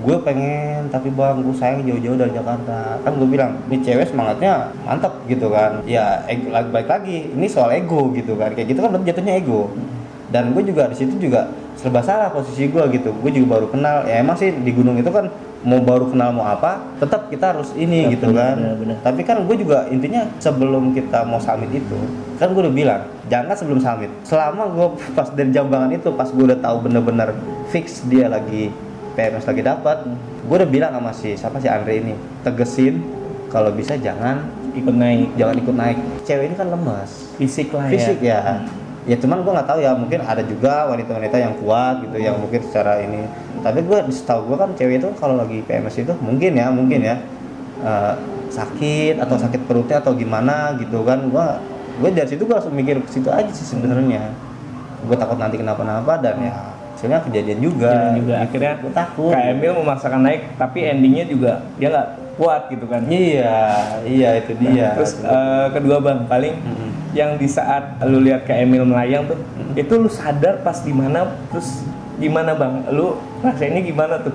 gue pengen tapi bang gue sayang jauh-jauh dari Jakarta kan gue bilang ini cewek semangatnya mantep gitu kan ya ego, baik lagi ini soal ego gitu kan kayak gitu kan jatuhnya ego dan gue juga di situ juga serba salah posisi gue gitu. Gue juga baru kenal. Ya emang sih di gunung itu kan mau baru kenal mau apa tetap kita harus ini ya, gitu bener, kan. bener, bener. tapi kan gue juga intinya sebelum kita mau summit itu kan gue udah bilang jangan sebelum summit. Selama gue pas dari jambangan itu pas gue udah tahu bener-bener fix dia lagi PMS lagi dapat gue udah bilang sama si siapa si Andre ini tegesin kalau bisa jangan ikut naik. Jangan ikut naik. Cewek ini kan lemas. Fisik lah fisik ya, ya. Ya cuman gue nggak tahu ya mungkin ada juga wanita-wanita yang kuat gitu yang mungkin secara ini. Tapi gue setahu gue kan cewek itu kalau lagi PMS itu mungkin ya mungkin ya eh, sakit atau sakit perutnya atau gimana gitu kan. Gua gue dari situ gue langsung mikir ke situ aja sih sebenarnya. Gue takut nanti kenapa-napa dan ya hasilnya kejadian juga. Kejadian juga. Akhirnya gue takut. Kak Emil memaksakan naik tapi endingnya juga dia nggak kuat gitu kan. Iya iya itu dia. Terus eh, kedua bang paling Mm-mm. Yang di saat lu lihat Kak Emil melayang tuh Mm-mm. itu lu sadar pas di mana terus gimana bang? Lu rasanya gimana tuh?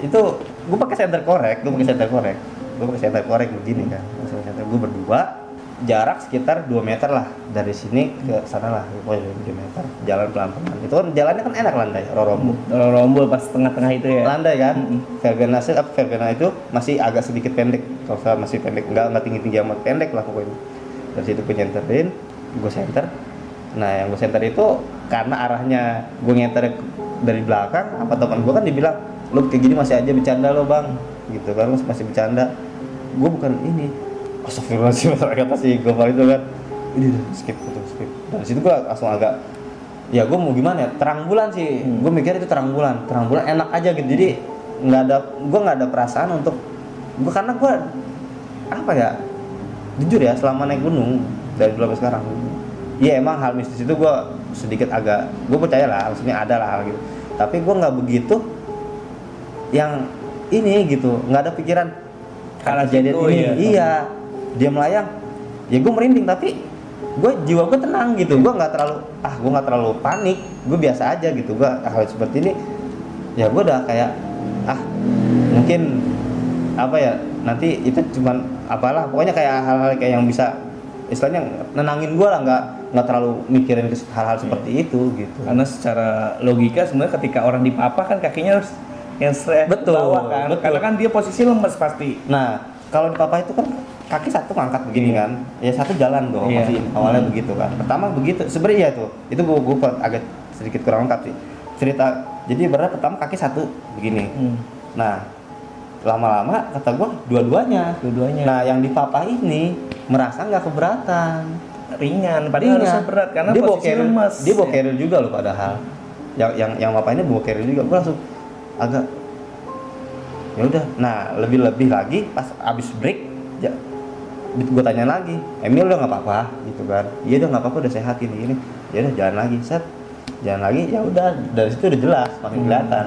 Itu gue pakai center korek gue pakai center korek. Gue pakai center korek begini kan Pakai center gue berdua jarak sekitar 2 meter lah dari sini ke sana lah. Pokoknya 2 meter jalan pelan pelan itu kan jalannya kan enak landai rorombo rombol pas tengah-tengah itu ya? Landai kan? Mm-mm. verbena sih apa verbena itu masih agak sedikit pendek. Kalau saya masih pendek nggak nggak tinggi tinggi amat pendek lah pokoknya dari situ gue nyenterin gue center nah yang gue center itu karena arahnya gue nyenter dari belakang apa teman gue kan dibilang lu kayak gini masih aja bercanda lo bang. Gitu kan lu masih bercanda. Gue bukan ini. Astagfirullahaladzim kata si Gopal itu kan. Ini udah, skip itu skip. Dari situ gue langsung agak ya gue mau gimana ya? Terang bulan sih. Hmm. gue mikir itu terang bulan. Terang bulan enak aja gitu. Jadi nggak ada gue nggak ada perasaan untuk gue karena gue apa ya jujur ya selama naik gunung dari dulu sampai sekarang iya emang hal mistis itu gue sedikit agak gue percaya lah maksudnya ada lah hal gitu. Tapi gue nggak begitu yang ini gitu nggak ada pikiran Karena kejadian situ, ini. iya. iya dia melayang ya gue merinding tapi gue jiwa gue tenang gitu. Gue nggak terlalu ah gue nggak terlalu panik gue biasa aja gitu. Gue hal seperti ini ya gue udah kayak ah mungkin apa ya nanti itu cuman apalah pokoknya kayak hal-hal kayak yang bisa istilahnya nenangin gue lah nggak nggak terlalu mikirin hal-hal seperti itu gitu karena secara logika sebenarnya ketika orang dipapah kan kakinya harus yang straight ke Betul, bawah kan betul. karena kan dia posisi lemes pasti Nah, kalau di papa itu kan kaki satu ngangkat begini Iya. kan, ya satu jalan dong Iya. masih awalnya begitu kan. Pertama begitu, sebenarnya ya tuh, itu gua, gua agak sedikit kurang lengkap sih cerita. Jadi berat pertama kaki satu begini. Hmm, Nah, lama-lama kata gua dua-duanya. dua-duanya Nah, yang di papa ini merasa nggak keberatan. ringan padahal Ringan. harusnya berat karena dia posisi carrier, lemes dia bawa carrier juga loh padahal. Yang yang yang papa ini bawa carrier juga. Gua langsung agak ya udah nah lebih lebih lagi pas abis break ya gue tanya lagi Emil udah nggak apa-apa gitu kan iya udah nggak apa-apa udah sehat ini ini ya udah jalan lagi set jalan lagi ya udah dari situ udah jelas makin Hmm. kelihatan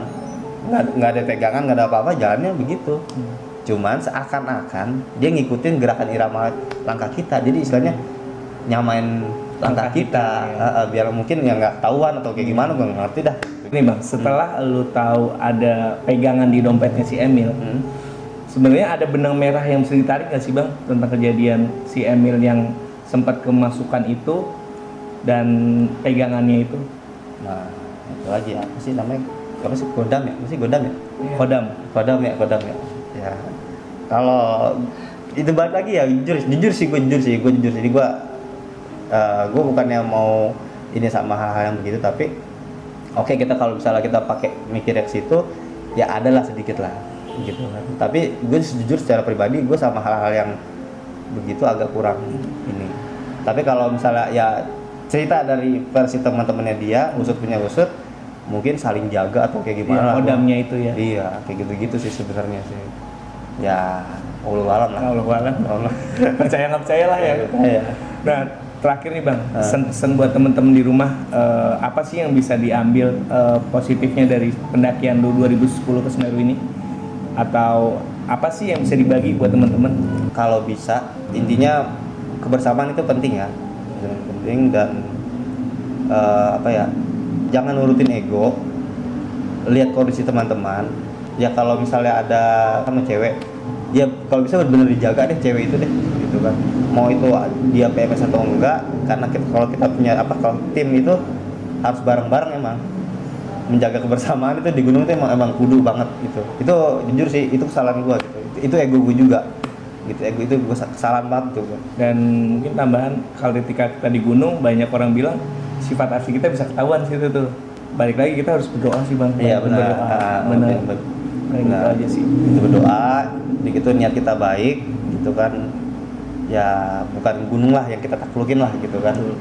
nggak nggak ada pegangan nggak ada apa-apa jalannya begitu Hmm. cuman seakan-akan dia ngikutin gerakan irama langkah kita jadi istilahnya nyamain langkah Langkah kita, kita, ya. Biar mungkin ya nggak tahuan atau kayak gimana gue ngerti dah Nih bang, setelah lu tahu ada pegangan di dompetnya si Emil, Hmm. sebenarnya ada benang merah yang bisa ditarik nggak sih bang tentang kejadian si Emil yang sempat kemasukan itu dan pegangannya itu? Nah, itu lagi apa sih namanya? Apa sih godam ya? Masih godam ya? Kodam. Godam ya, godam ya. Ya. Kalau itu balik lagi ya jujur, jujur sih gue jujur sih, gue jujur jadi gue eh, gue bukannya mau ini sama hal-hal yang begitu tapi oke kita kalau misalnya kita pakai mikir ke situ ya ada lah sedikit lah gitu kan. Tapi gue jujur secara pribadi gue sama hal-hal yang begitu agak kurang ini. Tapi kalau misalnya ya cerita dari versi teman-temannya dia, usut punya usut, mungkin saling jaga atau kayak gimana Iya, lah. kodamnya itu ya. Iya, kayak gitu-gitu sih sebenarnya sih. Ya, Allah alam lah. Kalau alam Allah. percaya nggak percaya lah ya. Iya. Nah, terakhir nih bang, Ah. pesan-pesan buat temen-temen di rumah, eh, apa sih yang bisa diambil eh, positifnya dari pendakian lu 2010 ke Semeru ini? Atau apa sih yang bisa dibagi buat temen-temen? Kalau bisa, intinya kebersamaan itu penting ya. Penting dan eh, apa ya? Jangan nurutin ego. Lihat kondisi teman-teman. Ya kalau misalnya ada sama cewek, ya kalau bisa benar-benar dijaga deh cewek itu deh gitu kan mau itu dia PMS atau enggak karena kita, kalau kita punya apa kalau tim itu harus bareng-bareng emang menjaga kebersamaan itu di gunung itu emang emang kudu banget gitu itu jujur sih itu kesalahan gua gitu itu ego gue juga gitu ego itu gue kesalahan banget tuh gua. Dan mungkin tambahan, kalau ketika kita di gunung, banyak orang bilang sifat asli kita bisa ketahuan situ tuh. Balik lagi kita harus berdoa sih bang. iya benar berdoa. Ah, benar. gitu Benar. aja sih. itu berdoa begitu niat kita baik gitu kan ya bukan gunung lah yang kita taklukin lah gitu kan Betul.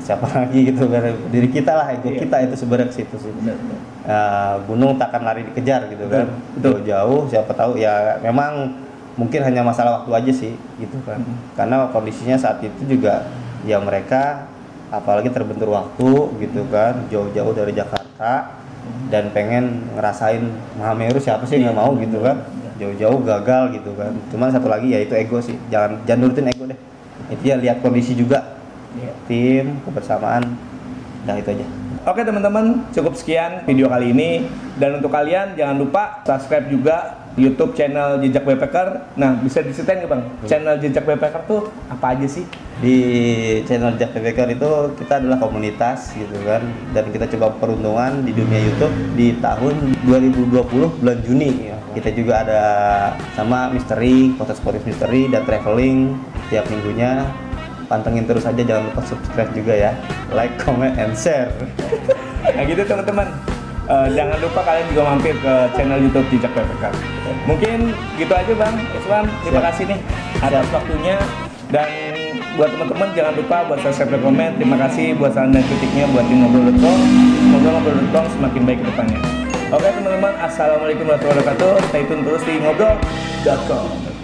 siapa lagi gitu kan diri kita lah ego Iya. kita itu sebenarnya ke situ sih Benar. Ya, gunung takkan lari dikejar gitu kan Betul, betul. jauh siapa tahu ya memang mungkin hanya masalah waktu aja sih gitu kan karena kondisinya saat itu juga ya mereka apalagi terbentur waktu gitu kan jauh-jauh dari Jakarta dan pengen ngerasain Mahameru siapa sih nggak mau gitu kan. Jauh-jauh gagal gitu kan. Cuman satu lagi ya itu ego sih. Jangan jangan nurutin ego deh. Itu ya lihat kondisi juga. Iya. tim kebersamaan. Nah itu aja. Oke teman-teman, cukup sekian video kali ini. Dan untuk kalian jangan lupa subscribe juga YouTube channel Jejak Backpacker. Nah, bisa diceritain nggak bang? Channel Jejak Backpacker tuh apa aja sih? di channel Jack Baker itu kita adalah komunitas gitu kan dan kita coba peruntungan di dunia YouTube di tahun 2020 bulan Juni kita juga ada sama misteri, foto sportif misteri dan traveling tiap minggunya pantengin terus aja jangan lupa subscribe juga ya like, comment, and share Nah gitu teman-teman. Eh, jangan lupa kalian juga mampir ke channel YouTube Jejak Backpacker. Mungkin gitu aja bang. Islam, terima Siap. kasih nih atas waktunya. Dan buat teman-teman jangan lupa buat subscribe dan komen. Terima kasih buat saran dan kritiknya buat tim ngobrol.com. Semoga ngobrol.com semakin baik ke depannya. Oke teman-teman, assalamualaikum warahmatullahi wabarakatuh. Stay tune terus di ngobrol.com.